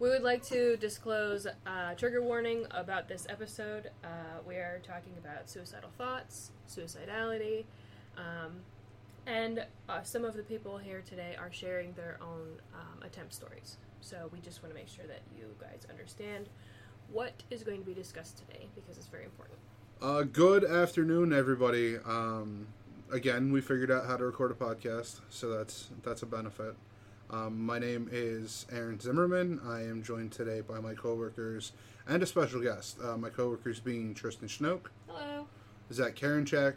We would like to disclose a trigger warning about this episode. Uh, we are talking about suicidal thoughts, suicidality, um, and uh, some of the people here today are sharing their own um, attempt stories. So we just want to make sure that you guys understand what is going to be discussed today because it's very important. Uh, good afternoon, everybody. Um, again, we figured out how to record a podcast, so that's that's a benefit. Um, my name is Aaron Zimmerman. I am joined today by my coworkers and a special guest. Uh, my coworkers being Tristan Schnoke, Hello. Zach Karenchak,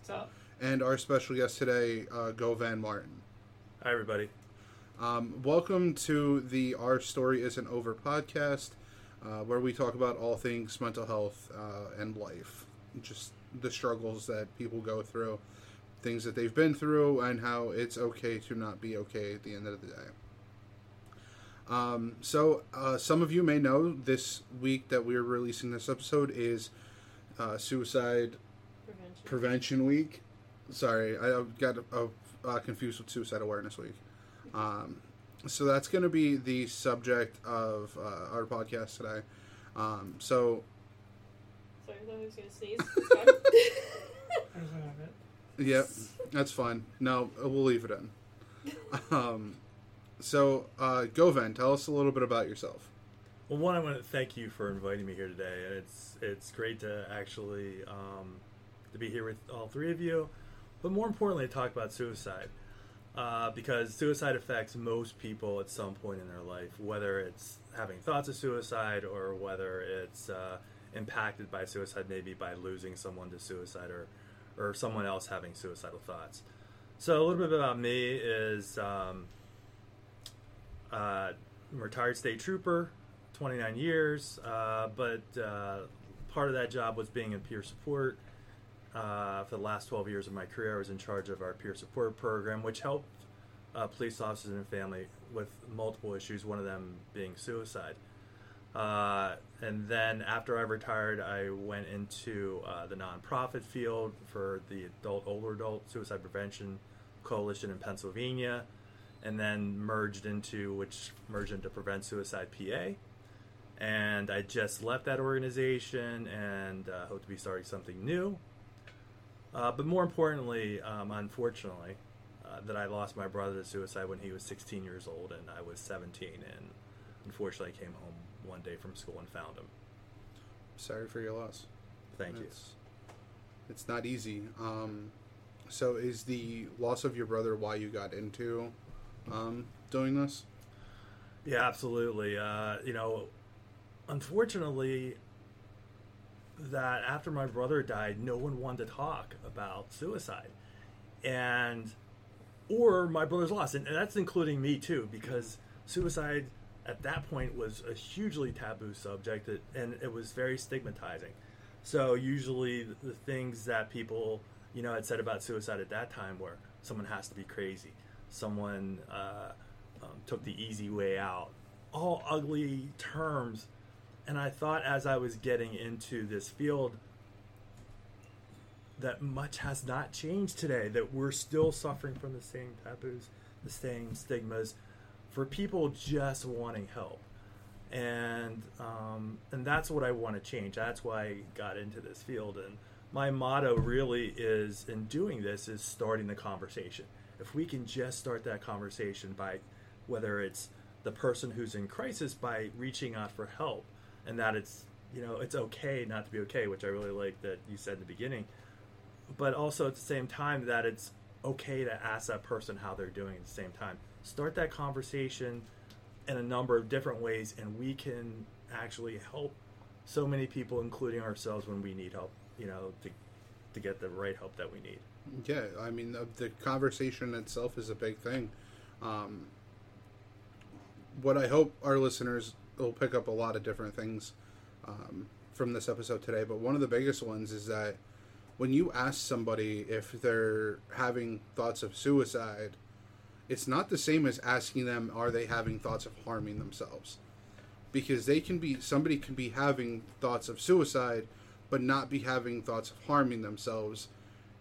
What's up? and our special guest today, uh, Govan Martin. Hi, everybody. Um, welcome to the Our Story Isn't Over podcast, uh, where we talk about all things mental health uh, and life, just the struggles that people go through, things that they've been through, and how it's okay to not be okay at the end of the day. Um, so, uh, some of you may know this week that we're releasing this episode is uh, Suicide Prevention. Prevention Week. Sorry, I got uh, uh, confused with Suicide Awareness Week. Um, so that's going to be the subject of uh, our podcast today. Um, so, Sorry, I thought he was going to sneeze. Yep, that's fine. No, we'll leave it in. Um, so, uh, Govan, tell us a little bit about yourself. Well, one, I want to thank you for inviting me here today, and it's it's great to actually um, to be here with all three of you, but more importantly, to talk about suicide, uh, because suicide affects most people at some point in their life, whether it's having thoughts of suicide or whether it's uh, impacted by suicide, maybe by losing someone to suicide or or someone else having suicidal thoughts. So, a little bit about me is. Um, uh, retired state trooper, 29 years, uh, but uh, part of that job was being in peer support. Uh, for the last 12 years of my career, I was in charge of our peer support program, which helped uh, police officers and family with multiple issues, one of them being suicide. Uh, and then after I retired, I went into uh, the nonprofit field for the adult, older adult suicide prevention coalition in Pennsylvania and then merged into which merged into Prevent Suicide PA. And I just left that organization and uh, hope to be starting something new. Uh, but more importantly, um, unfortunately, uh, that I lost my brother to suicide when he was 16 years old and I was 17. And unfortunately, I came home one day from school and found him. Sorry for your loss. Thank you. It's, it's not easy. Um, so, is the loss of your brother why you got into um, doing this? Yeah, absolutely. Uh, you know, unfortunately, that after my brother died, no one wanted to talk about suicide, and or my brother's loss, and that's including me too, because suicide at that point was a hugely taboo subject, that, and it was very stigmatizing. So usually, the, things that people you know had said about suicide at that time were someone has to be crazy, someone uh, um, took the easy way out, all ugly terms. And I thought as I was getting into this field that much has not changed today, that we're still suffering from the same taboos, the same stigmas for people just wanting help. And um, and that's what I want to change. That's why I got into this field. And my motto really is in doing this is starting the conversation. If we can just start that conversation by whether it's the person who's in crisis by reaching out for help and that it's you know it's okay not to be okay which i really like that you said in the beginning but also at the same time that it's okay to ask that person how they're doing at the same time start that conversation in a number of different ways and we can actually help so many people including ourselves when we need help you know to, to get the right help that we need Yeah, I mean, the, the conversation itself is a big thing. Um, what I hope our listeners will pick up a lot of different things um, from this episode today, but one of the biggest ones is that when you ask somebody if they're having thoughts of suicide, it's not the same as asking them are they having thoughts of harming themselves because they can be somebody can be having thoughts of suicide but not be having thoughts of harming themselves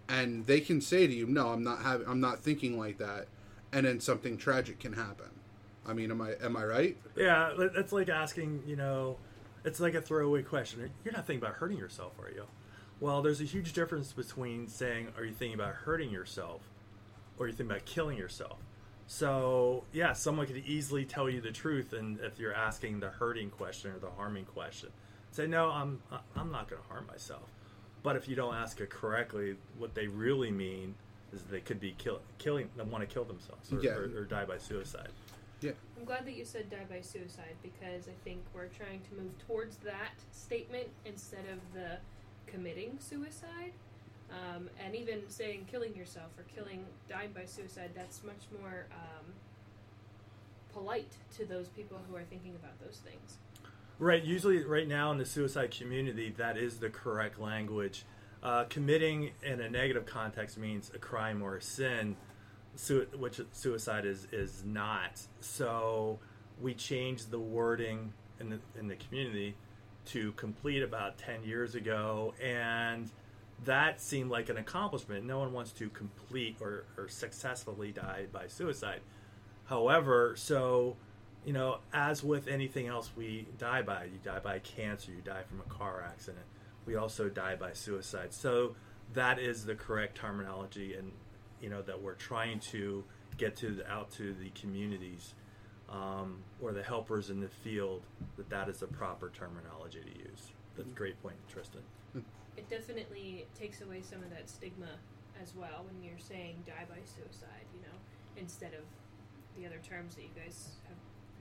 and they can say to you no i'm not having i'm not thinking like that and then something tragic can happen I mean, am I am I right? Yeah, it's like asking, you know, it's like a throwaway question. You're not thinking about hurting yourself, are you? Well, there's a huge difference between saying, "Are you thinking about hurting yourself?" or you think about killing yourself. So, yeah, someone could easily tell you the truth, and if you're asking the hurting question or the harming question, say, "No, I'm I'm not going to harm myself." But if you don't ask it correctly, what they really mean is they could be kill, killing, they want to kill themselves or, Yeah. or, or die by suicide. Yeah. I'm glad that you said die by suicide because I think we're trying to move towards that statement instead of the committing suicide. Um, and even saying killing yourself or killing, dying by suicide, that's much more um, polite to those people who are thinking about those things. Right. Usually, right now in the suicide community, that is the correct language. Uh, committing in a negative context means a crime or a sin, su- which suicide is is not. So we changed the wording in the in the community to complete about ten years ago, and that seemed like an accomplishment. No one wants to complete or, or successfully die by suicide. However, so you know, as with anything else we die by, you die by cancer, you die from a car accident. We also die by suicide. So that is the correct terminology, and you know that we're trying to get to the, out to the communities um, or the helpers in the field that that is the proper terminology to use. That's a great point, Tristan. It definitely takes away some of that stigma as well when you're saying die by suicide, you know, instead of the other terms that you guys have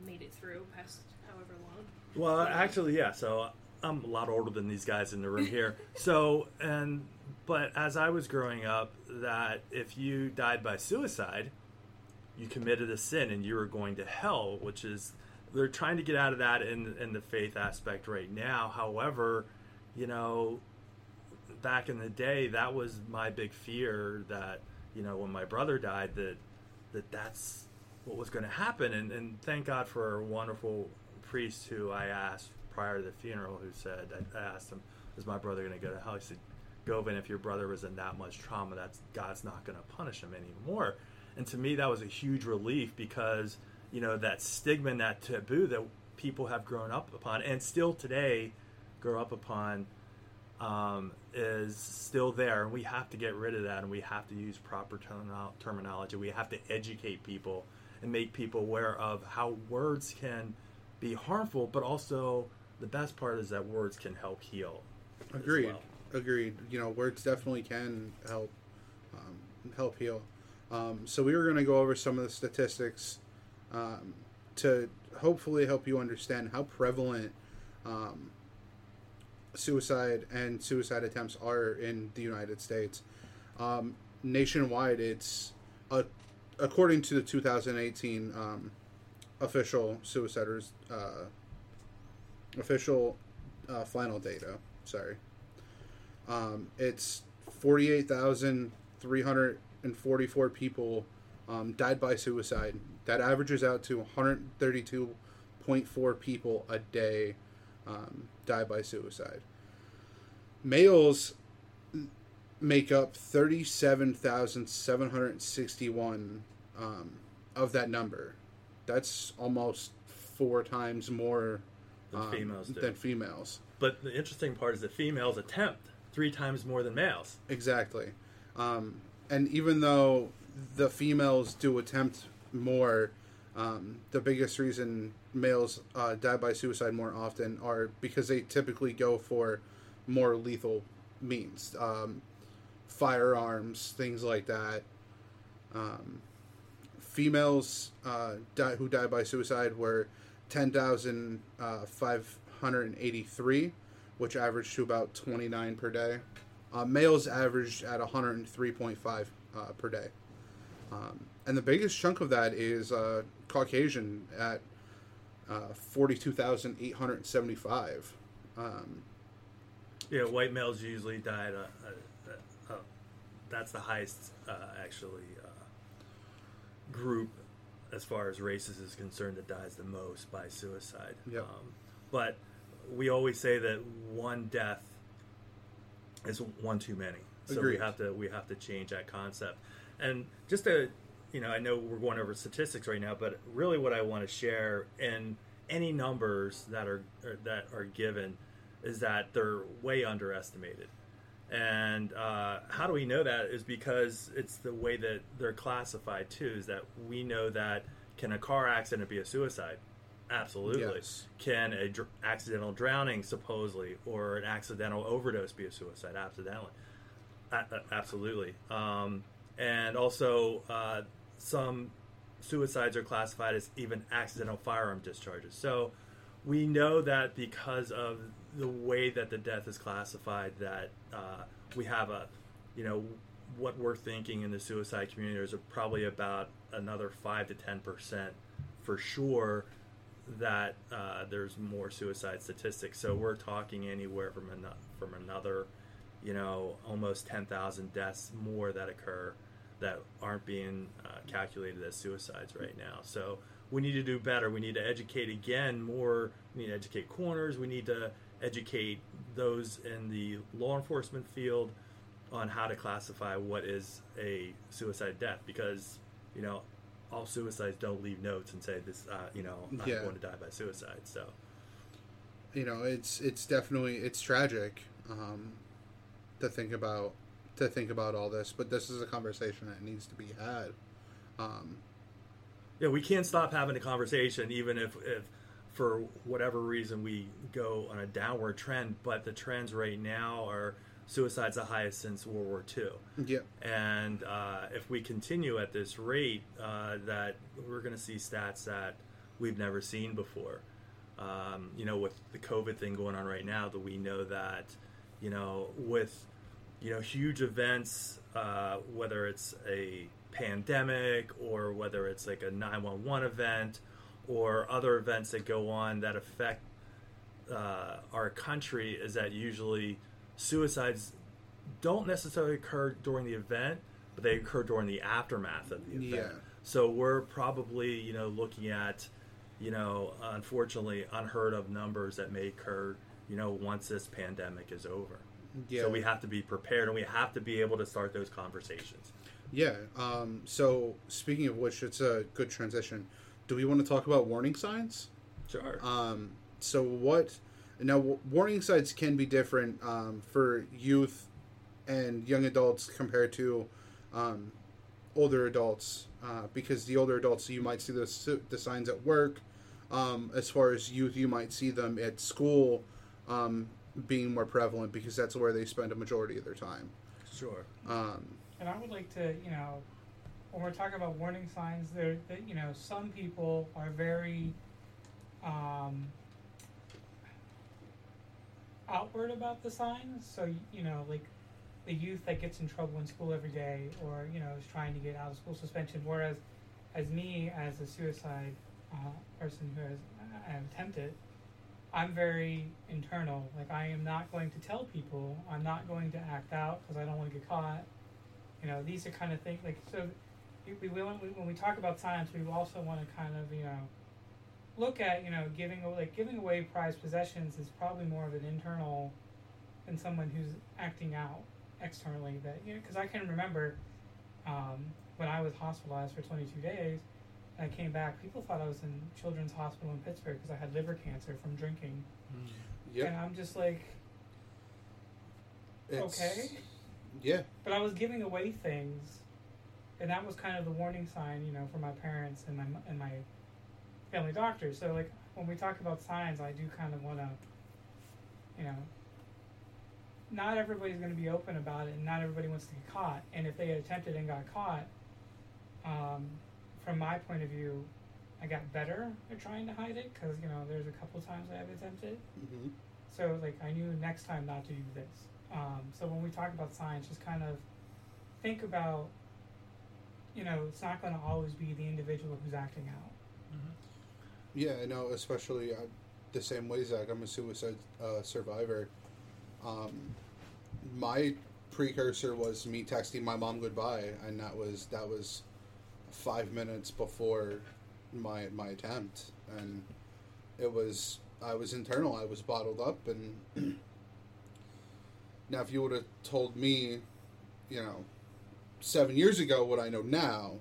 made it through past however long. Well, actually, yeah. So I'm a lot older than these guys in the room here. so, and but as I was growing up, that if you died by suicide, you committed a sin and you were going to hell, which is they're trying to get out of that in in the faith aspect right now. However, you know, back in the day, that was my big fear that you know when my brother died that that that's what was going to happen. And, and thank god for a wonderful priest who i asked prior to the funeral who said i, asked him is my brother going to go to hell? He said Govan if your brother was in that much trauma that's god's not going to punish him anymore. And to me that was a huge relief because you know that stigma and that taboo that people have grown up upon and still today grow up upon um, is still there, and we have to get rid of that, and we have to use proper termino- terminology. We have to educate people and make people aware of how words can be harmful, but also the best part is that words can help heal. Agreed. well. Agreed. You know, words definitely can help um, help heal. Um, so we were going to go over some of the statistics um, to hopefully help you understand how prevalent um, suicide and suicide attempts are in the United States. Um, nationwide, it's uh, according to the 2018 um, official suiciders uh, official uh, final data. Sorry. Um, it's 48,344 people um, died by suicide. That averages out to 132.4 people a day um, die by suicide. Males make up 37,761 um, of that number. That's almost four times more Than um, females do. than females. But the interesting part is that females attempt three times more than males. Exactly. Um, and even though the females do attempt more, um, the biggest reason males uh, die by suicide more often are because they typically go for more lethal means, um, firearms, things like that. Um, females uh, die, who die by suicide were 10,583, which averaged to about 29 per day. Uh, males averaged at 103.5 uh, per day. Um, and the biggest chunk of that is uh, Caucasian at uh, 42,875. Um, Yeah, white males usually die at a, a, a, that's the highest uh, actually uh, group as far as races is concerned that dies the most by suicide. Yep. Um, but we always say that one death is one too many. So Agreed. we have to we have to change that concept. And just to you know, I know we're going over statistics right now, but really what I want to share and any numbers that are that are given is that they're way underestimated. And uh, how do we know that? Is because it's the way that they're classified too. Is that we know that can a car accident be a suicide? Absolutely. Yes. Can a dr- accidental drowning supposedly or an accidental overdose be a suicide? Accidentally, a- a- absolutely. Um, and also, uh, some suicides are classified as even accidental firearm discharges. So we know that because of the way that the death is classified, that uh, we have a, you know, what we're thinking in the suicide community is probably about another five to ten percent for sure that uh, there's more suicide statistics. So we're talking anywhere from an, from another, you know, almost ten thousand deaths more that occur that aren't being uh, calculated as suicides right now. So we need to do better. We need to educate again more. We need to educate corners. We need to educate those in the law enforcement field on how to classify what is a suicide death because you know all suicides don't leave notes and say this uh, you know I'm Yeah. going to die by suicide. So you know it's it's definitely it's tragic um, to think about to think about all this but this is a conversation that needs to be had um, yeah, we can't stop having a conversation, even if, if for whatever reason we go on a downward trend. But the trends right now are suicide's the highest since World War II. yeah And uh, if we continue at this rate, uh, that we're going to see stats that we've never seen before. Um, you know, with the COVID thing going on right now, that we know that, you know, with you know huge events, uh, whether it's a pandemic or whether it's like a 911 event or other events that go on that affect uh, our country, is that usually suicides don't necessarily occur during the event, but they occur during the aftermath of the event. Yeah. So we're probably, you know, looking at, you know, unfortunately unheard of numbers that may occur, you know, once this pandemic is over. Yeah So we have to be prepared and we have to be able to start those conversations. yeah um, so speaking of which it's a good transition do we want to talk about warning signs Sure. Um, so what? Now, warning signs can be different um, for youth and young adults compared to um, older adults, uh, because the older adults you might see the the signs at work. Um, as far as youth, you might see them at school um, being more prevalent because that's where they spend a majority of their time. sure. Um, And I would like to, you know, when we're talking about warning signs, there, that you know, some people are very um, outward about the signs. So you know, like the youth that gets in trouble in school every day, or you know, is trying to get out of school suspension. Whereas, as me, as a suicide uh, person who has I attempted, I'm very internal. Like I am not going to tell people. I'm not going to act out because I don't want to get caught. You know, these are kind of things like so. We, we, when we talk about science, we also want to kind of you know look at you know giving like giving away prized possessions is probably more of an internal than someone who's acting out externally. That you know because I can remember um, when I was hospitalized for 22 days. And I came back. People thought I was in Children's Hospital in Pittsburgh because I had liver cancer from drinking. And I'm just like, it's- okay. Yeah. But I was giving away things, and that was kind of the warning sign, you know, for my parents and my and my family doctor. So like when we talk about signs, I do kind of want to, you know, not everybody's going to be open about it, and not everybody wants to get caught. And if they had attempted and got caught, um, from my point of view, I got better at trying to hide it because you know there's a couple times I have attempted. hmm So like I knew next time not to do this. Um, so when we talk about science, just kind of think about, you know, it's not going to always be the individual who's acting out. Yeah, I know, especially uh, the same way, Zach. I'm a suicide uh, survivor. Um, my precursor was me texting my mom goodbye, and that was that was five minutes before my my attempt, and it was I was internal. I was bottled up, and now if you would have told me, you know, seven years ago what I know now,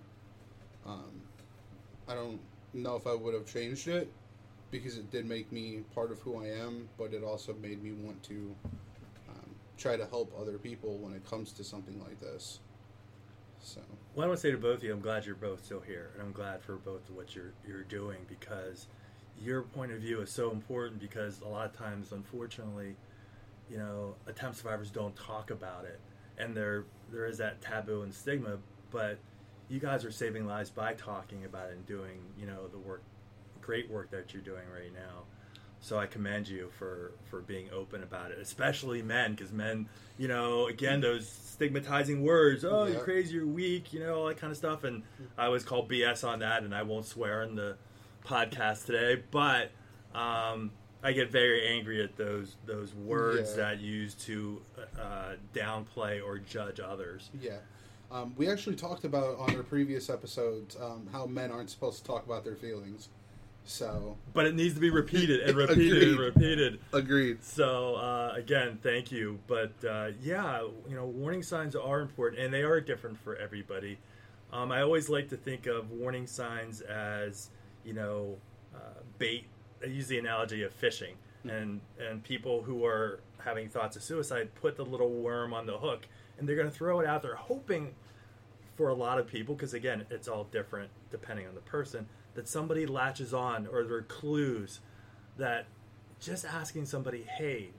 Um, I don't know if I would have changed it because it did make me part of who I am, but it also made me want to um, try to help other people when it comes to something like this. So, Well, I want to say to both of you, I'm glad you're both still here, and I'm glad for both of what you're you're doing because your point of view is so important. Because a lot of times, unfortunately, you know, attempt survivors don't talk about it, and there there is that taboo and stigma. But you guys are saving lives by talking about it and doing, you know, the work, great work that you're doing right now. So I commend you for for being open about it, especially men, because men, you know, again those stigmatizing words. Oh, Yeah. you're crazy, you're weak, you know, all that kind of stuff. And I was called BS on that, and I won't swear in the podcast today, but um, I get very angry at those those words Yeah. that use to uh, downplay or judge others. yeah. Um, we actually talked about on our previous episodes um, how men aren't supposed to talk about their feelings. So, But it needs to be repeated and repeated and repeated. agreed. So uh, again, thank you. But uh, yeah, you know, warning signs are important, and they are different for everybody. Um, I always like to think of warning signs as you know uh, bait. I use the analogy of fishing, and and people who are having thoughts of suicide put the little worm on the hook, and they're going to throw it out there, hoping for a lot of people, because again, it's all different depending on the person, that somebody latches on or there are clues that just asking somebody, hey,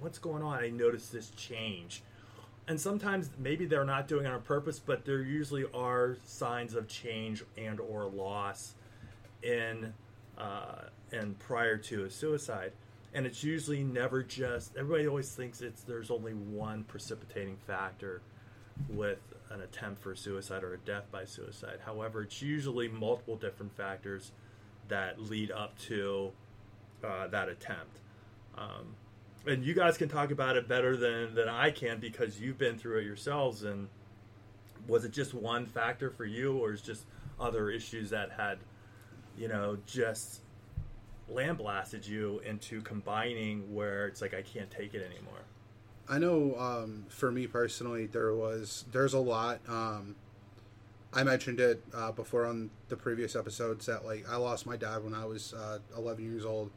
what's going on? I noticed this change. And sometimes maybe they're not doing it on purpose, but there usually are signs of change and or loss in uh, and prior to a suicide. And it's usually never just everybody always thinks it's there's only one precipitating factor with an attempt for suicide or a death by suicide. However, it's usually multiple different factors that lead up to uh, that attempt. Um, and you guys can talk about it better than, than I can because you've been through it yourselves. And was it just one factor for you, or is just other issues that had, you know, just lambasted you into combining where it's like I can't take it anymore? I know um, for me personally, there was there's a lot. Um, I mentioned it uh, before on the previous episodes that like I lost my dad when I was uh, 11 years old.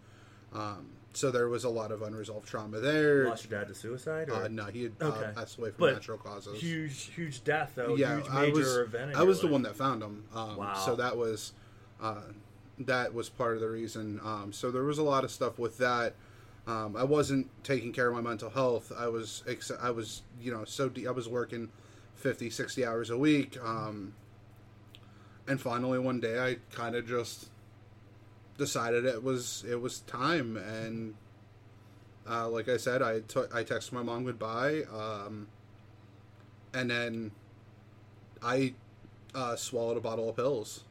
Um, so there was a lot of unresolved trauma there. Lost your dad to suicide? Or? Uh, no, he had Okay. uh, passed away from But natural causes. Huge, huge death though. yeah, huge I was event. I was the one that found him. Um, Wow. So that was uh, that was part of the reason. Um, so there was a lot of stuff with that. Um, I wasn't taking care of my mental health. I was ex- I was you know so de- I was working 50, 60 hours a week. Um, and finally one day I kind of just decided it was it was time and uh, like I said I took I texted my mom goodbye um, and then I uh, swallowed a bottle of pills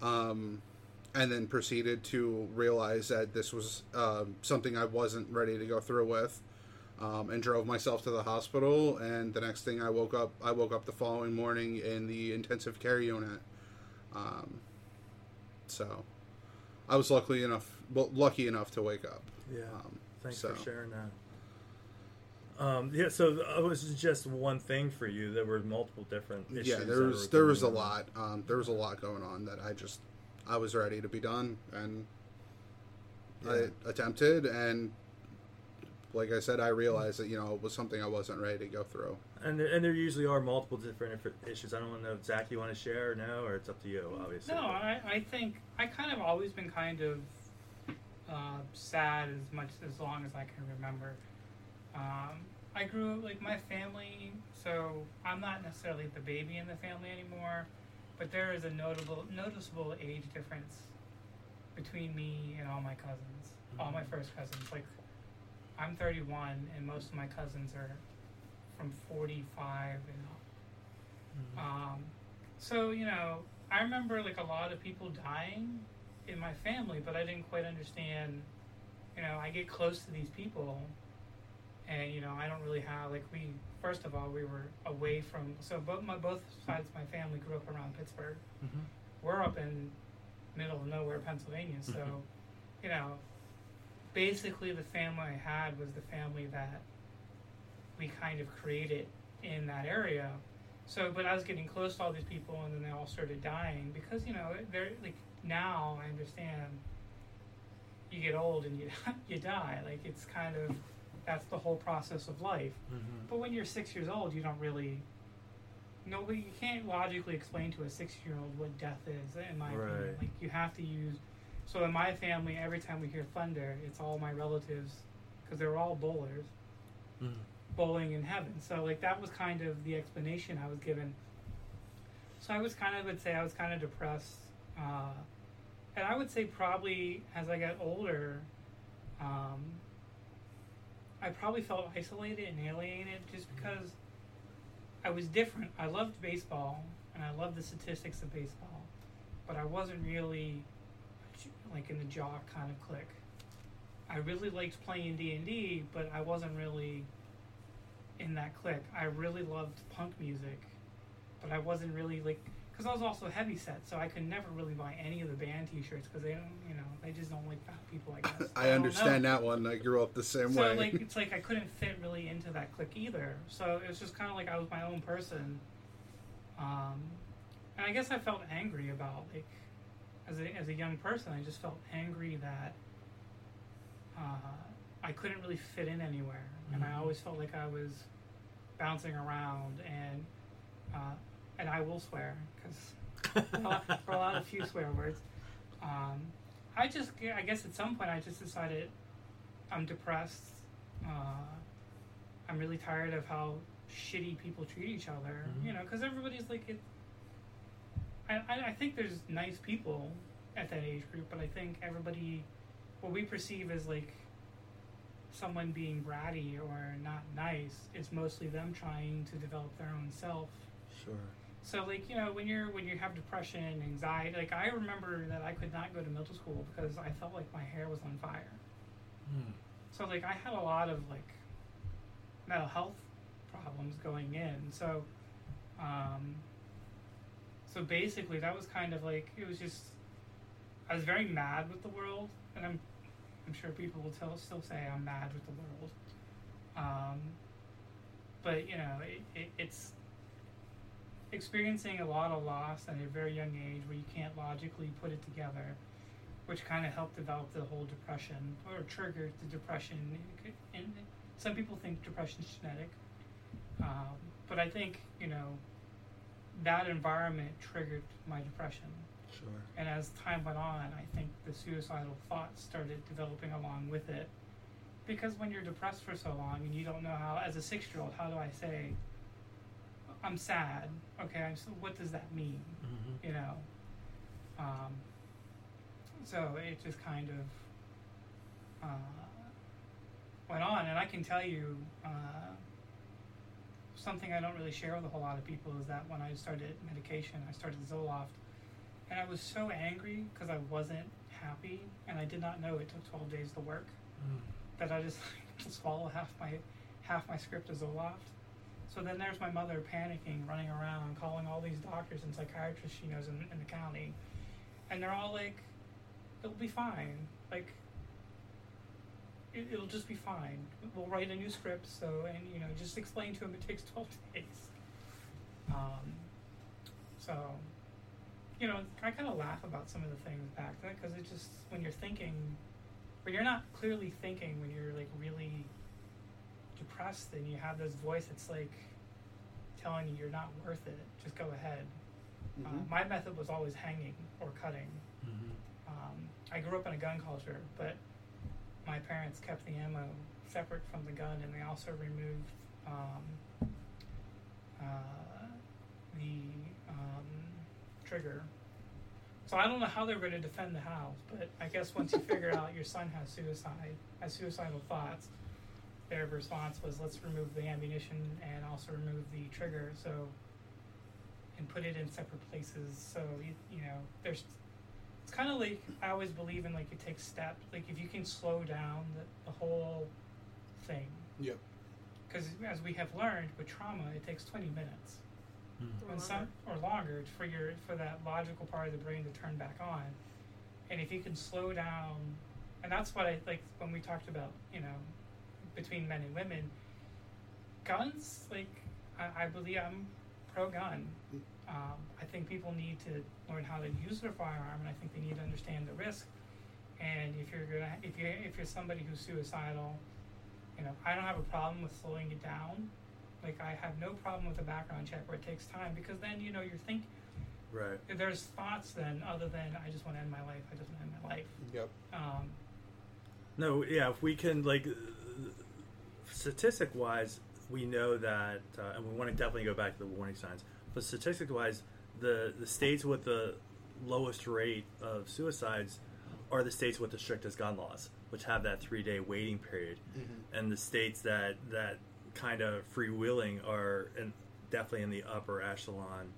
um, and then proceeded to realize that this was um something I wasn't ready to go through with um, and drove myself to the hospital and the next thing I woke up I woke up the following morning in the intensive care unit um, so I was lucky enough well, lucky enough to wake up Yeah. um, Thanks so- for sharing that. Um, yeah, so it was just one thing for you. There were multiple different issues. yeah there was there was a lot um, there was a lot going on that I just I was ready to be done and Yeah. I attempted and like I said I realized that you know it was something I wasn't ready to go through And there, and there usually are multiple different issues. I don't know if Zach, you want to share or no, or it's up to you, obviously. No, I, I think I kind of always been kind of uh, sad as much as long as I can remember. Um, I grew up like my family, so I'm not necessarily the baby in the family anymore, but there is a notable noticeable age difference between me and all my cousins, all my first cousins. Like I'm 31, and most of my cousins are from 45 and up. Um, so you know, I remember like a lot of people dying in my family, but I didn't quite understand. You know, I get close to these people, and you know, I don't really have like we. First of all, we were away from so both my both sides of my family grew up around Pittsburgh. Mhm. We're up in middle of nowhere, Pennsylvania. So, you know, basically the family I had was the family that we kind of created in that area. So, but I was getting close to all these people, and then they all started dying because you know they're like now I understand. You get old and you you die. Like it's kind of that's the whole process of life. Mhm. But when you're six years old, you don't really. Nobody, you can't logically explain to a six-year-old what death is. In my opinion, like you have to use. So in my family, every time we hear thunder, it's all my relatives, because they're all bowlers, Mhm. bowling in heaven. So like that was kind of the explanation I was given. So I was kind of would say I was kind of depressed, uh, and I would say probably as I got older, um, I probably felt isolated and alienated just because I was different. I loved baseball and I loved the statistics of baseball, but I wasn't really like in the jock kind of clique. I really liked playing D and D, but I wasn't really in that clique. I really loved punk music, but I wasn't really like because I was also heavy set, so I could never really buy any of the band T-shirts because they don't, you know, they just don't like fat people. I guess I don't understand know. that one. I grew up the same So way. like it's like I couldn't fit really into that clique either. So it was just kind of like I was my own person. Um, and I guess I felt angry about like as a as a young person, I just felt angry that uh, I couldn't really fit in anywhere, and I Mhm. always felt like I was bouncing around and. Uh, and I will swear because for a lot- a lot of few swear words. Um, I just, I guess at some point I just decided I'm depressed. Uh, I'm really tired of how shitty people treat each other. Mhm. You know, because everybody's like it. I, I I think there's nice people at that age group, but I think everybody, what we perceive as like someone being bratty or not nice, is mostly them trying to develop their own self. Sure. So like you know when you're when you have depression, and anxiety, like I remember that I could not go to middle school because I felt like my hair was on fire. Mm. So like I had a lot of like mental health problems going in. So um so basically that was kind of like it was just I was very mad with the world and I'm I'm sure people will tell still say I'm mad with the world. Um but you know, it, it, it's experiencing a lot of loss at a very young age where you can't logically put it together, which kind of helped develop the whole depression or triggered the depression. And some people think depression is genetic, um, but I think you know that environment triggered my depression. Sure. And as time went on, I think the suicidal thoughts started developing along with it. Because when you're depressed for so long and you don't know how, as a six year old, how do I say, I'm sad? Okay, I'm so, what does that mean? Mm-hmm. You know? Um, so it just kind of uh, went on. And I can tell you uh, something I don't really share with a whole lot of people is that when I started medication, I started Zoloft and I was so angry because I wasn't happy, and I did not know it took 12 days to work. Mm. That I just swallow half my half my script of Zoloft. So then there's my mother panicking, running around, calling all these doctors and psychiatrists she knows in, in the county, and they're all like, "It'll be fine. Like, it, it'll just be fine. We'll write a new script. So and you know, just explain to him it takes 12 days." Um, so you know, I kind of laugh about some of the things back then because it just when you're thinking, when you're not clearly thinking, when you're like really depressed and you have this voice that's like telling you you're not worth it, just go ahead. Uh, Mhm. my method was always hanging or cutting. Mm-hmm. Um, I grew up in a gun culture, but my parents kept the ammo separate from the gun, and they also removed um, uh, the um, trigger. So I don't know how they were going to defend the house, but I guess once you figure out your son has suicide, has suicidal thoughts, their response was let's remove the ammunition and also remove the trigger. So and put it in separate places. So you, you know, there's it's kind of like I always believe in like it takes steps. Like if you can slow down the, the whole thing, yeah because as we have learned with trauma, it takes 20 minutes Mm-hmm. Or and some or longer for your for that logical part of the brain to turn back on. And if you can slow down, and that's what I like when we talked about you know between men and women, guns like I, I believe I'm pro gun. Um, I think people need to learn how to use their firearm, and I think they need to understand the risk. And if you're gonna, if you if you're somebody who's suicidal, you know, I don't have a problem with slowing it down. Like I have no problem with a background check where it takes time because then you know you're thinking Right. there's thoughts then other than I just want to end my life. I just want to end my life. Yep. Um, No, yeah, if we can like statistic wise, we know that, uh, and we want to definitely go back to the warning signs. But statistic wise, the the states with the lowest rate of suicides are the states with the strictest gun laws, which have that three day waiting period, and the states that that kind of freewheeling are in, definitely in the upper echelon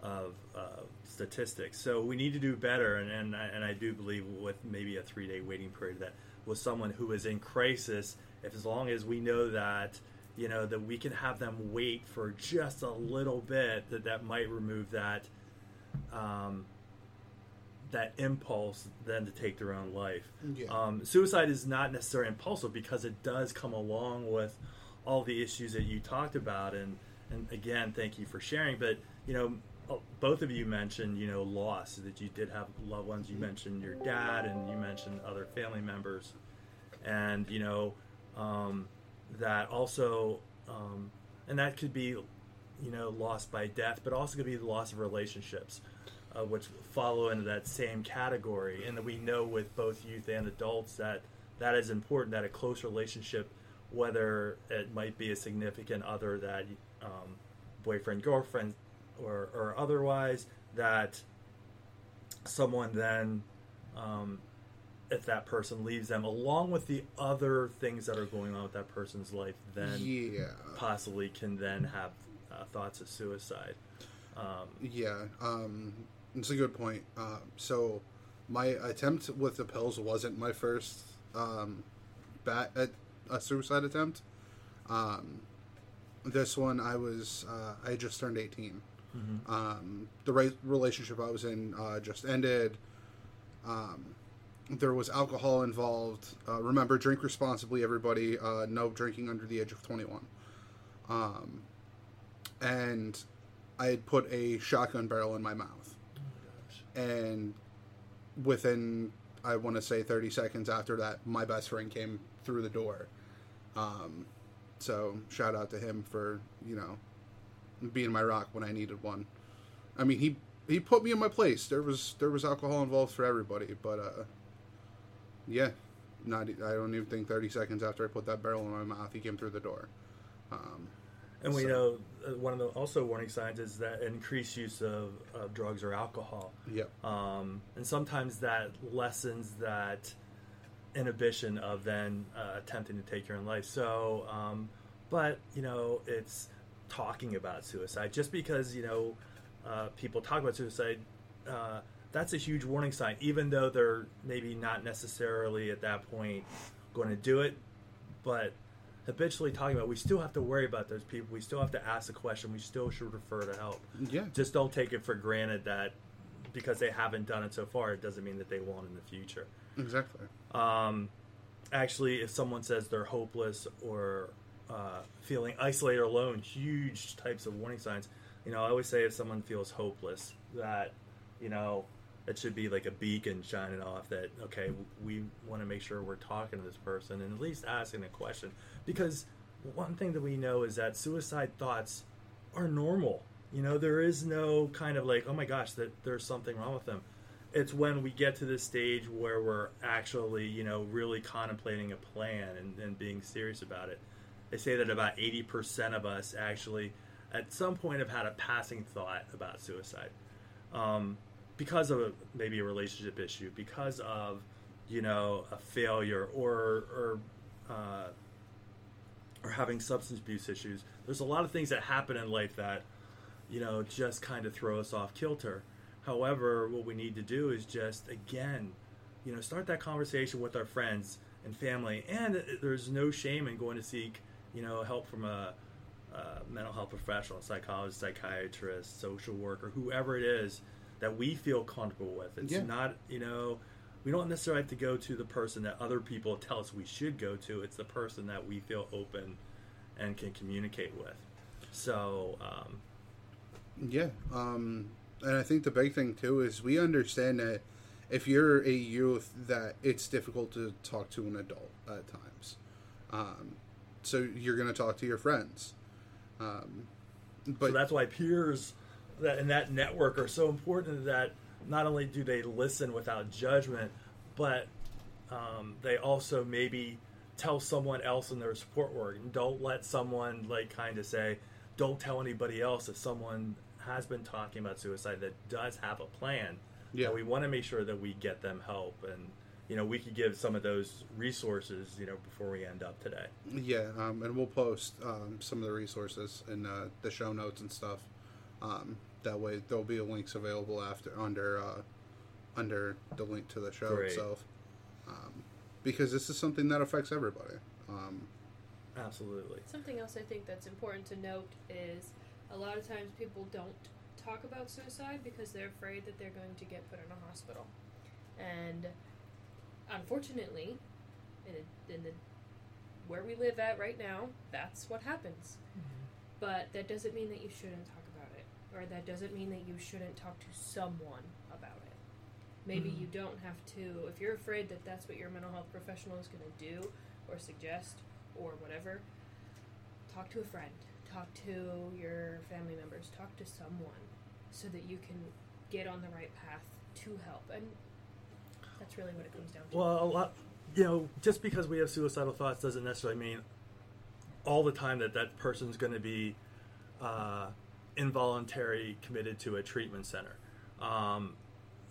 of uh, statistics. So we need to do better, and and I, and I do believe with maybe a three day waiting period that with someone who is in crisis, if as long as we know that you know that we can have them wait for just a little bit, that that might remove that. Um, that impulse then to take their own life. Yeah. Um, suicide is not necessarily impulsive because it does come along with all the issues that you talked about, and and again, thank you for sharing. But you know, uh, both of you mentioned you know loss that you did have loved ones. You mentioned your dad, and you mentioned other family members, and you know um, that also, um, and that could be you know loss by death, but also could be the loss of relationships. Uh, which follow into that same category, and that we know with both youth and adults that that is important. That a close relationship, whether it might be a significant other, that um, boyfriend, girlfriend, or, or otherwise, that someone then, um, if that person leaves them, along with the other things that are going on with that person's life, then yeah. possibly can then have uh, thoughts of suicide. Um, Yeah, um, it's a good point. Uh, so, my attempt with the pills wasn't my first um, bat at a suicide attempt. Um, this one, I was uh, I had just turned 18. Um, the right relationship I was in uh, just ended. Um, there was alcohol involved. Uh, remember, drink responsibly, everybody. Uh, no drinking under the age of 21. Um, and I had put a shotgun barrel in my mouth. And within, I want to say, 30 seconds after that, my best friend came through the door. Um, so, shout out to him for, you know, being my rock when I needed one. I mean, he he put me in my place. There was there was alcohol involved for everybody, but uh, yeah, not I don't even think 30 seconds after I put that barrel in my mouth, he came through the door. Um, And we So- know uh, one of the also warning signs is that increased use of, of drugs or alcohol. yep. Um, and sometimes that lessens that inhibition of then uh, attempting to take your own life. So, um, but, you know, it's talking about suicide. Just because, you know, uh, people talk about suicide, uh, that's a huge warning sign, even though they're maybe not necessarily at that point going to do it. But habitually talking about, we still have to worry about those people. We still have to ask the question. We still should refer to help. Yeah. Just don't take it for granted that because they haven't done it so far, it doesn't mean that they won't in the future. Exactly. Um, actually, if someone says they're hopeless or uh, feeling isolated or alone, huge types of warning signs. You know, I always say if someone feels hopeless, that you know it should be like a beacon shining off. That okay, we want to make sure we're talking to this person and at least asking a question because one thing that we know is that suicide thoughts are normal. You know, there is no kind of like, oh my gosh, that there's something wrong with them. It's when we get to this stage where we're actually, you know, really contemplating a plan and, and being serious about it. They say that about 80% of us actually, at some point, have had a passing thought about suicide. Um, because of a, maybe a relationship issue, because of, you know, a failure or, or, uh, or having substance abuse issues. There's a lot of things that happen in life that, you know, just kind of throw us off kilter. However, what we need to do is just, again, you know, start that conversation with our friends and family. And there's no shame in going to seek, you know, help from a, a mental health professional, psychologist, psychiatrist, social worker, whoever it is that we feel comfortable with. It's Yeah. not, you know, we don't necessarily have to go to the person that other people tell us we should go to. It's the person that we feel open and can communicate with. So, um, Yeah, um, and I think the big thing too is we understand that if you're a youth, that it's difficult to talk to an adult at times. Um, so you're going to talk to your friends. Um, but so that's why peers that in that network are so important. That not only do they listen without judgment, but um, they also maybe tell someone else in their support work and don't let someone like kind of say don't tell anybody else if someone has been talking about suicide that does have a plan yeah, we want to make sure that we get them help and you know we could give some of those resources you know before we end up today yeah, um, and we'll post um, some of the resources in uh, the show notes and stuff. Um, that way, there'll be links available after under uh, under the link to the show Great. itself, um, because this is something that affects everybody. Um, absolutely Something else I think that's important to note is a lot of times people don't talk about suicide because they're afraid that they're going to get put in a hospital. And unfortunately, in, a, in the where we live at right now, that's what happens. But that doesn't mean that you shouldn't talk about it, or that doesn't mean that you shouldn't talk to someone about it. Maybe Mhm. you don't have to, if you're afraid that that's what your mental health professional is going to do or suggest or whatever, talk to a friend, talk to your family members, talk to someone so that you can get on the right path to help. And that's really what it comes down to. well a lot you know just because we have suicidal thoughts doesn't necessarily mean all the time that that person's going to be uh, involuntary committed to a treatment center. Um,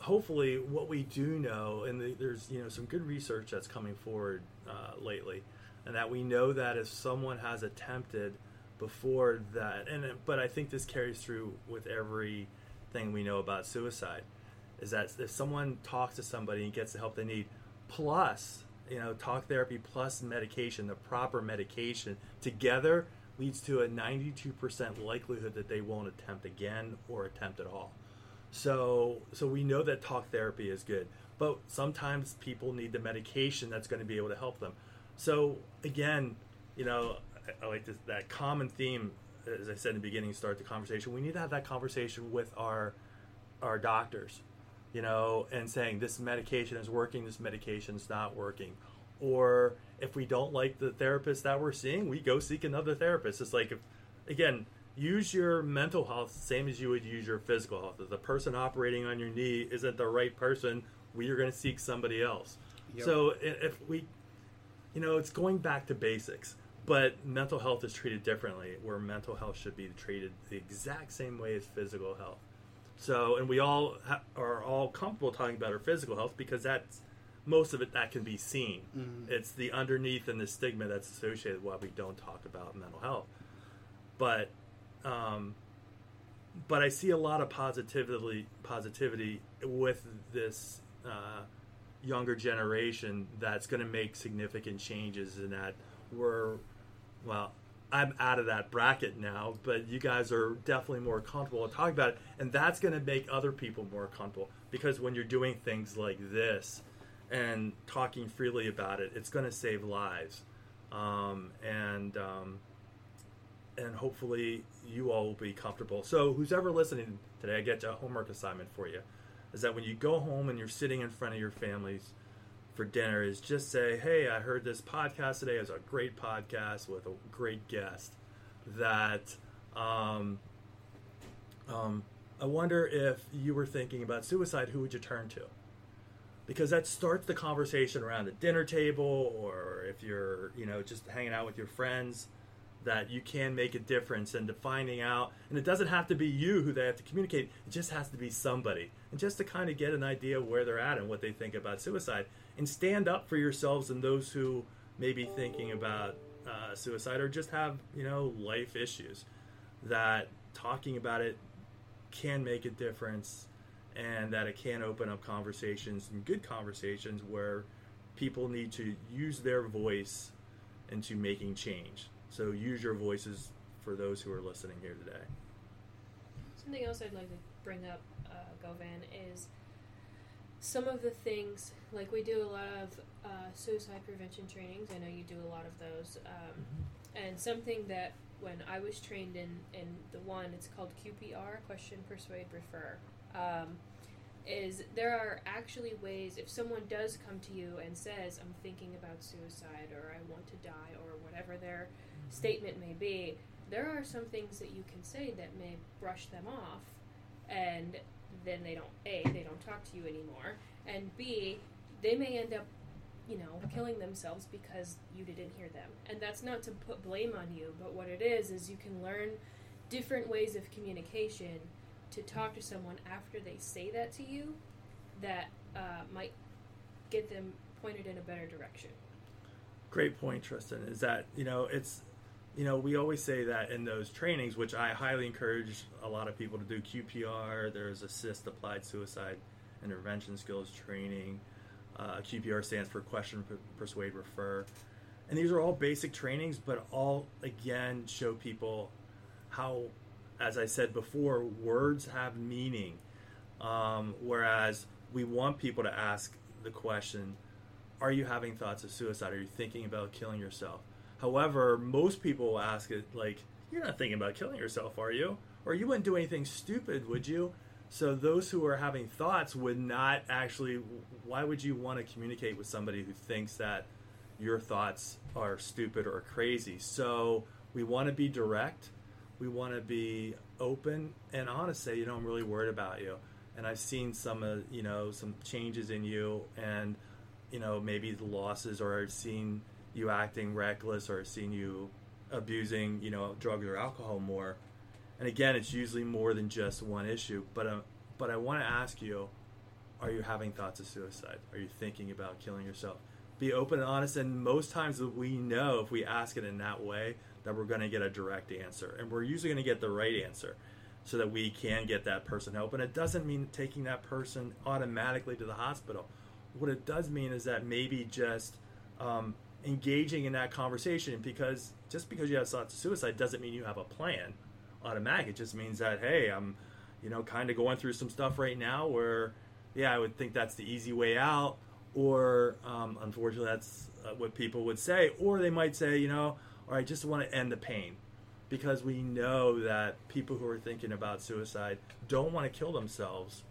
hopefully what we do know and the, there's you know some good research that's coming forward uh, lately and that we know that if someone has attempted before that and but i think this carries through with everything we know about suicide is that if someone talks to somebody and gets the help they need plus you know talk therapy plus medication the proper medication together leads to a 92% likelihood that they won't attempt again or attempt at all. So so we know that talk therapy is good but sometimes people need the medication that's going to be able to help them. So again you know i, I like this that common theme as i said in the beginning start the conversation we need to have that conversation with our our doctors you know and saying this medication is working this medication is not working or if we don't like the therapist that we're seeing we go seek another therapist. It's like if, again use your mental health same as you would use your physical health. If the person operating on your knee isn't the right person we are going to seek somebody else. Yep. so if we you know it's going back to basics but mental health is treated differently where mental health should be treated the exact same way as physical health. So and we all ha- are all comfortable talking about our physical health because that's most of it that can be seen. Mhm. it's the underneath and the stigma that's associated with why we don't talk about mental health. But um, but I see a lot of positivity positivity with this uh, younger generation that's going to make significant changes in that we're well I'm out of that bracket now but you guys are definitely more comfortable talking about it. And that's going to make other people more comfortable because when you're doing things like this and talking freely about it it's going to save lives um, and um, and hopefully you all will be comfortable. So, who's ever listening today, I get a homework assignment for you. Is that when you go home and you're sitting in front of your families for dinner, is just say, "Hey, I heard this podcast today. It was a great podcast with a great guest. That um, um, I wonder if you were thinking about suicide. Who would you turn to?" Because that starts the conversation around the dinner table, or if you're, you know, just hanging out with your friends that you can make a difference and to finding out and it doesn't have to be you who they have to communicate it just has to be somebody. And just to kind of get an idea of where they're at and what they think about suicide and stand up for yourselves and those who may be thinking about uh, suicide or just have you know life issues that talking about it can make a difference and that it can open up conversations and good conversations where people need to use their voice into making change. So use your voices for those who are listening here today. Something else I'd like to bring up, uh, Govan, is some of the things, like we do a lot of uh, suicide prevention trainings. I know you do a lot of those. Um, and something that when I was trained in in the one, it's called QPR, question, persuade, refer. Um, is there are actually ways if someone does come to you and says I'm thinking about suicide or I want to die or whatever their statement may be, there are some things that you can say that may brush them off, and then they don't a they don't talk to you anymore, and b they may end up you know killing themselves because you didn't hear them, and that's not to put blame on you, but what it is is you can learn different ways of communication to talk to someone after they say that to you that uh, might get them pointed in a better direction. Great point, Tristan. Is that you know it's you know we always say that in those trainings, which I highly encourage a lot of people to do. QPR, there's ASIST applied suicide intervention skills training. Uh, QPR stands for question, persuade, refer, and these are all basic trainings, but all again show people how as I said before, words have meaning. Um, whereas we want people to ask the question, Are you having thoughts of suicide? Are you thinking about killing yourself? However, most people will ask it like, You're not thinking about killing yourself, are you? Or you wouldn't do anything stupid, would you? So those who are having thoughts would not actually. Why would you want to communicate with somebody who thinks that your thoughts are stupid or crazy? So we want to be direct we want to be open and honest. Say, you know, I'm really worried about you, and I've seen some of you know some changes in you, and you know maybe the losses, or I've seen you acting reckless, or I've seen you abusing you know drugs or alcohol more. And again, it's usually more than just one issue. But uh, but I want to ask you, are you having thoughts of suicide? Are you thinking about killing yourself? Be open and honest. And most times we know if we ask it in that way, that we're going to get a direct answer. And we're usually going to get the right answer so that we can get that person help. And it doesn't mean taking that person automatically to the hospital. What it does mean is that maybe just um, engaging in that conversation because just because you have thoughts of suicide doesn't mean you have a plan automatic. It just means that, hey, I'm, you know, kind of going through some stuff right now where, yeah, I would think that's the easy way out. Or um, unfortunately, that's uh, what people would say. Or they might say, you know, or I just want to end the pain. Because we know that people who are thinking about suicide don't want to kill themselves.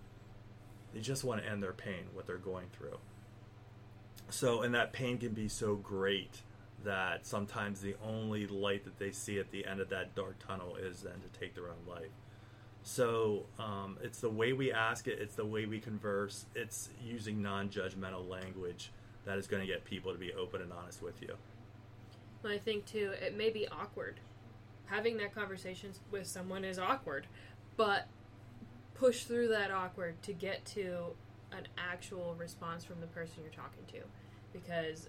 They just want to end their pain, what they're going through. So, and that pain can be so great that sometimes the only light that they see at the end of that dark tunnel is then to take their own life. So um, it's the way we ask it, it's the way we converse, it's using non judgmental language that is going to get people to be open and honest with you. I think too, it may be awkward. Having that conversation with someone is awkward, but push through that awkward to get to an actual response from the person you're talking to because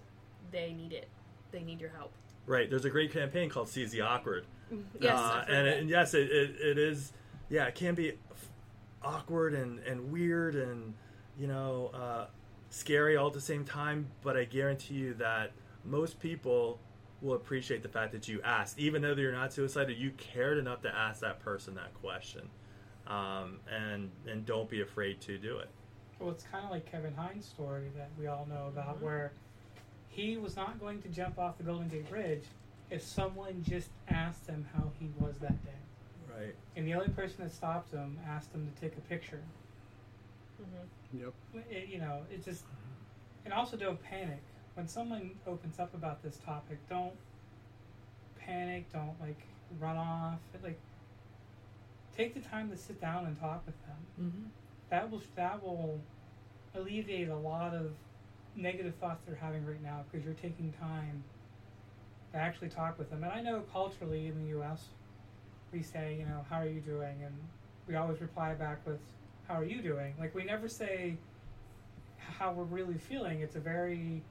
they need it. They need your help. Right. There's a great campaign called Seize the Awkward. yes. Uh, and, it, and, yes, it, it, it is. Yeah, it can be awkward and, and weird and, you know, uh, scary all at the same time. But I guarantee you that most people will appreciate the fact that you asked, even though you're not suicidal. You cared enough to ask that person that question, um, and and don't be afraid to do it. Well, it's kind of like Kevin Hines' story that we all know about, mm-hmm. where he was not going to jump off the Golden Gate Bridge if someone just asked him how he was that day. Right. And the only person that stopped him asked him to take a picture. Mm-hmm. Yep. It, you know, it just, and also don't panic when someone opens up about this topic, don't panic, don't like run off. Like, take the time to sit down and talk with them. Mm-hmm. That will that will alleviate a lot of negative thoughts they're having right now because you're taking time to actually talk with them. And I know culturally in the U.S., we say, you know, how are you doing, and we always reply back with, how are you doing? Like we never say how we're really feeling. It's a very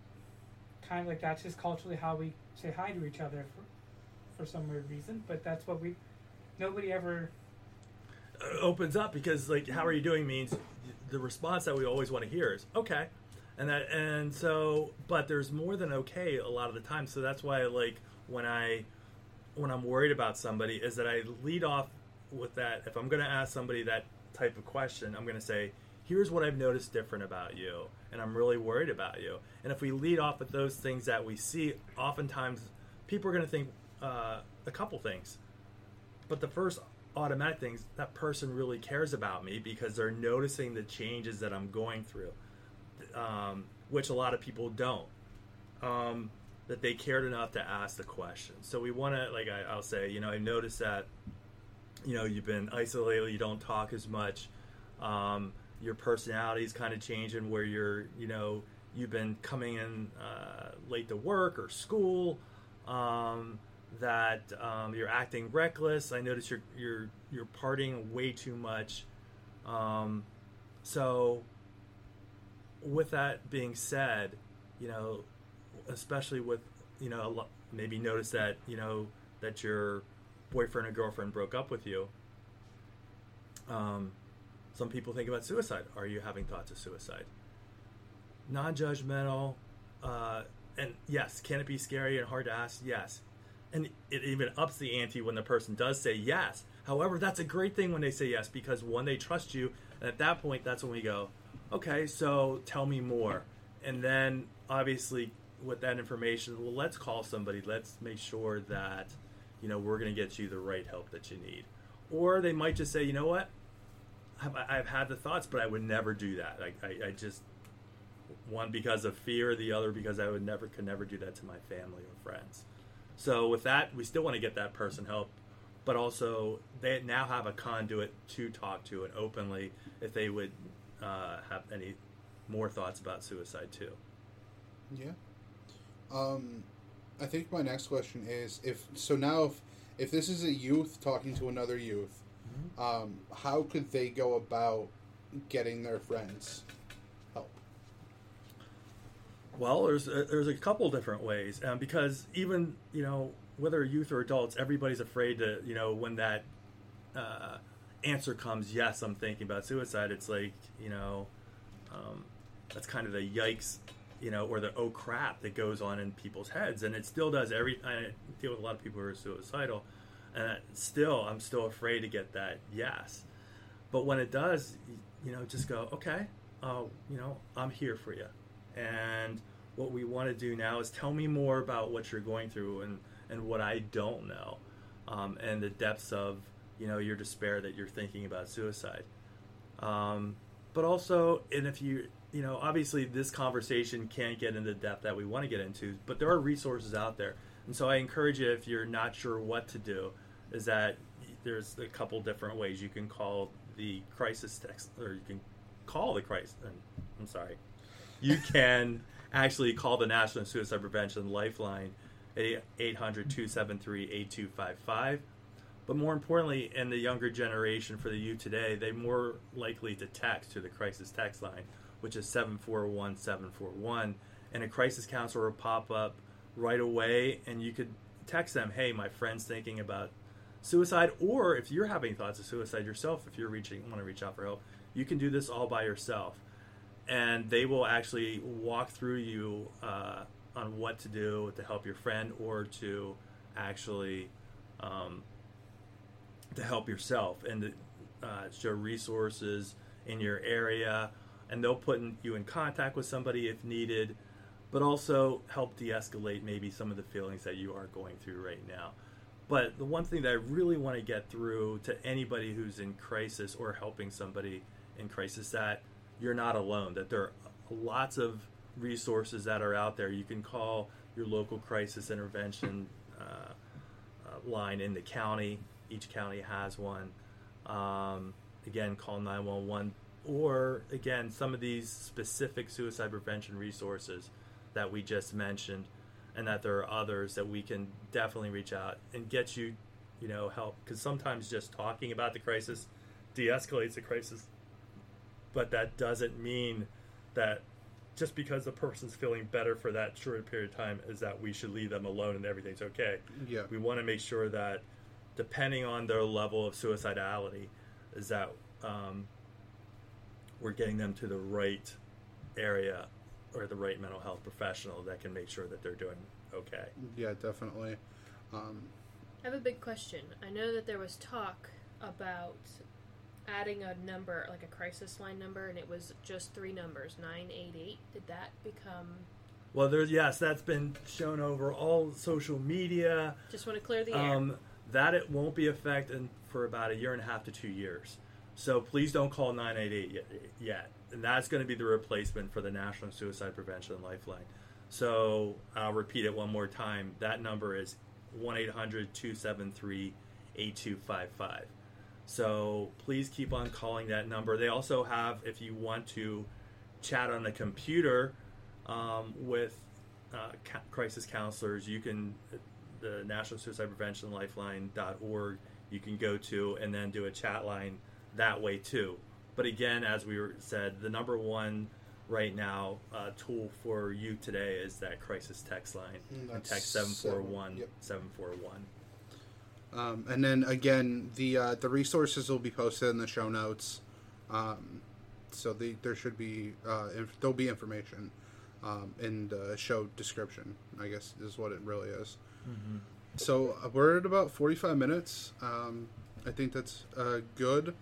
like that's just culturally how we say hi to each other for, for some weird reason. But that's what we. Nobody ever uh, opens up because like how are you doing means the response that we always want to hear is okay and that and so but there's more than okay a lot of the time so that's why like when i when i'm worried about somebody is that i lead off with that if i'm going to ask somebody that type of question i'm going to say here's what i've noticed different about you and I'm really worried about you. And if we lead off with those things that we see, oftentimes people are going to think, uh, a couple things. But the first automatic things that person really cares about me because they're noticing the changes that I'm going through, um, which a lot of people don't. Um, that they cared enough to ask the question. So we want to, like I, I'll say, you know, I noticed that, you know, you've been isolated, you don't talk as much. Um, your personality is kind of changing where you're, you know, you've been coming in uh, late to work or school. Um, that um, you're acting reckless. I notice you're you're you're partying way too much. Um, so, with that being said, you know, especially with you know maybe notice that you know that your boyfriend or girlfriend broke up with you. Um, some people think about suicide. Are you having thoughts of suicide? Non-judgmental, uh, and yes, can it be scary and hard to ask? Yes, and it even ups the ante when the person does say yes. However, that's a great thing when they say yes because one, they trust you, and at that point, that's when we go, okay, so tell me more, and then obviously with that information, well, let's call somebody. Let's make sure that you know we're going to get you the right help that you need, or they might just say, you know what, I've, I've had the thoughts, but I would never do that. Like I, I just one because of fear, the other because I would never could never do that to my family or friends. So with that, we still want to get that person help, but also they now have a conduit to talk to and openly if they would uh, have any more thoughts about suicide too. Yeah. Um, I think my next question is if so now if if this is a youth talking to another youth, um, how could they go about getting their friends help? Well, there's a, there's a couple different ways, um, because even you know whether youth or adults, everybody's afraid to you know when that uh, answer comes, yes, I'm thinking about suicide. It's like you know um, that's kind of the yikes, you know, or the oh crap that goes on in people's heads, and it still does. Every I deal with a lot of people who are suicidal, and still I'm still afraid to get that yes. But when it does, you know, just go okay, uh, you know, I'm here for you, and what we want to do now is tell me more about what you're going through and, and what I don't know, um, and the depths of you know your despair that you're thinking about suicide. Um, but also, and if you you know, obviously this conversation can't get into the depth that we want to get into, but there are resources out there, and so I encourage you if you're not sure what to do, is that there's a couple different ways you can call the crisis text, or you can call the crisis. I'm sorry, you can actually call the National Suicide Prevention Lifeline at 800 273 8255. But more importantly, in the younger generation, for the youth today, they're more likely to text to the crisis text line, which is 741 741. And a crisis counselor will pop up right away, and you could text them, hey, my friend's thinking about suicide. Or if you're having thoughts of suicide yourself, if you're reaching, want to reach out for help, you can do this all by yourself and they will actually walk through you uh, on what to do to help your friend or to actually um, to help yourself and to, uh, show resources in your area and they'll put in, you in contact with somebody if needed but also help de-escalate maybe some of the feelings that you are going through right now but the one thing that i really want to get through to anybody who's in crisis or helping somebody in crisis that you're not alone, that there are lots of resources that are out there. You can call your local crisis intervention uh, uh, line in the county. Each county has one. Um, again, call 911. Or, again, some of these specific suicide prevention resources that we just mentioned, and that there are others that we can definitely reach out and get you, you know, help. Because sometimes just talking about the crisis de escalates the crisis but that doesn't mean that just because the person's feeling better for that short period of time is that we should leave them alone and everything's okay. Yeah. We want to make sure that depending on their level of suicidality, is that um, we're getting them to the right area or the right mental health professional that can make sure that they're doing okay. Yeah, definitely. Um, I have a big question. I know that there was talk about adding a number, like a crisis line number, and it was just three numbers, 988. Did that become Well, there's yes, that's been shown over all social media. Just want to clear the air. Um, that it won't be effective for about a year and a half to two years. So please don't call 988 yet, yet. And that's going to be the replacement for the National Suicide Prevention Lifeline. So I'll repeat it one more time. That number is 1 800 273 8255. So please keep on calling that number. They also have, if you want to chat on the computer um, with uh, ca- crisis counselors, you can, the National Suicide Prevention Lifeline.org, you can go to and then do a chat line that way too. But again, as we said, the number one right now uh, tool for you today is that crisis text line. Mm, and that's text 741 yep. 741. Um, and then again, the uh, the resources will be posted in the show notes. Um, so the, there should be uh, inf- there'll be information um, in the show description. I guess is what it really is. So uh, we're at about forty five minutes. Um, I think that's uh, good.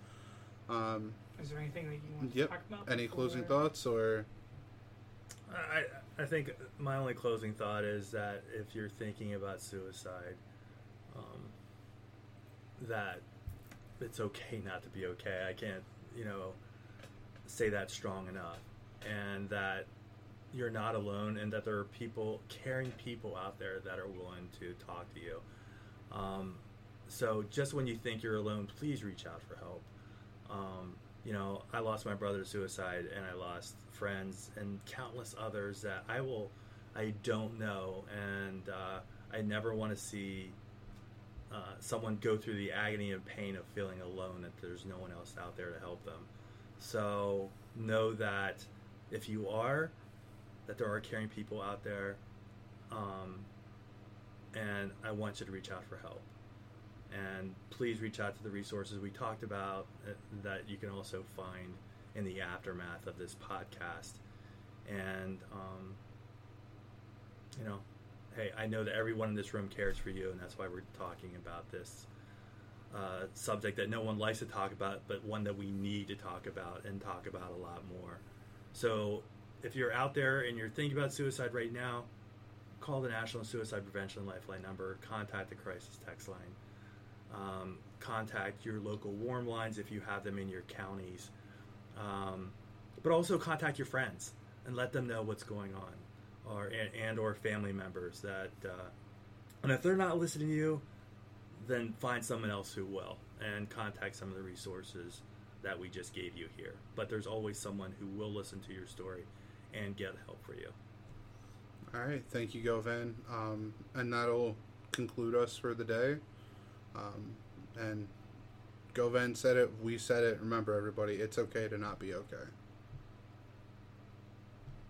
Is there anything that you want Yep. to talk about? any before- closing thoughts or? I, I think my only closing thought is that if you're thinking about suicide, um, that it's okay not to be okay. I can't, you know, say that strong enough. And that you're not alone and that there are people, caring people out there that are willing to talk to you. Um, so just when you think you're alone, please reach out for help. Um, you know, I lost my brother to suicide, and I lost friends and countless others that I will, I don't know, and uh, I never want to see uh, someone go through the agony and pain of feeling alone. That there's no one else out there to help them. So know that if you are, that there are caring people out there, um, and I want you to reach out for help and please reach out to the resources we talked about uh, that you can also find in the aftermath of this podcast. And, um, you know, hey, I know that everyone in this room cares for you, and that's why we're talking about this uh, subject that no one likes to talk about, but one that we need to talk about and talk about a lot more. So, if you're out there and you're thinking about suicide right now, call the National Suicide Prevention Lifeline number, contact the crisis text line um, contact your local warm lines if you have them in your counties. Um, but also contact your friends and let them know what's going on, or and, and or family members that. Uh, and if they're not listening to you, then find someone else who will, and contact some of the resources that we just gave you here. But there's always someone who will listen to your story and get help for you. All right, thank you, Govan. Um, and that'll conclude us for the day. Um, and Govan said it, we said it. Remember, everybody, it's okay to not be okay.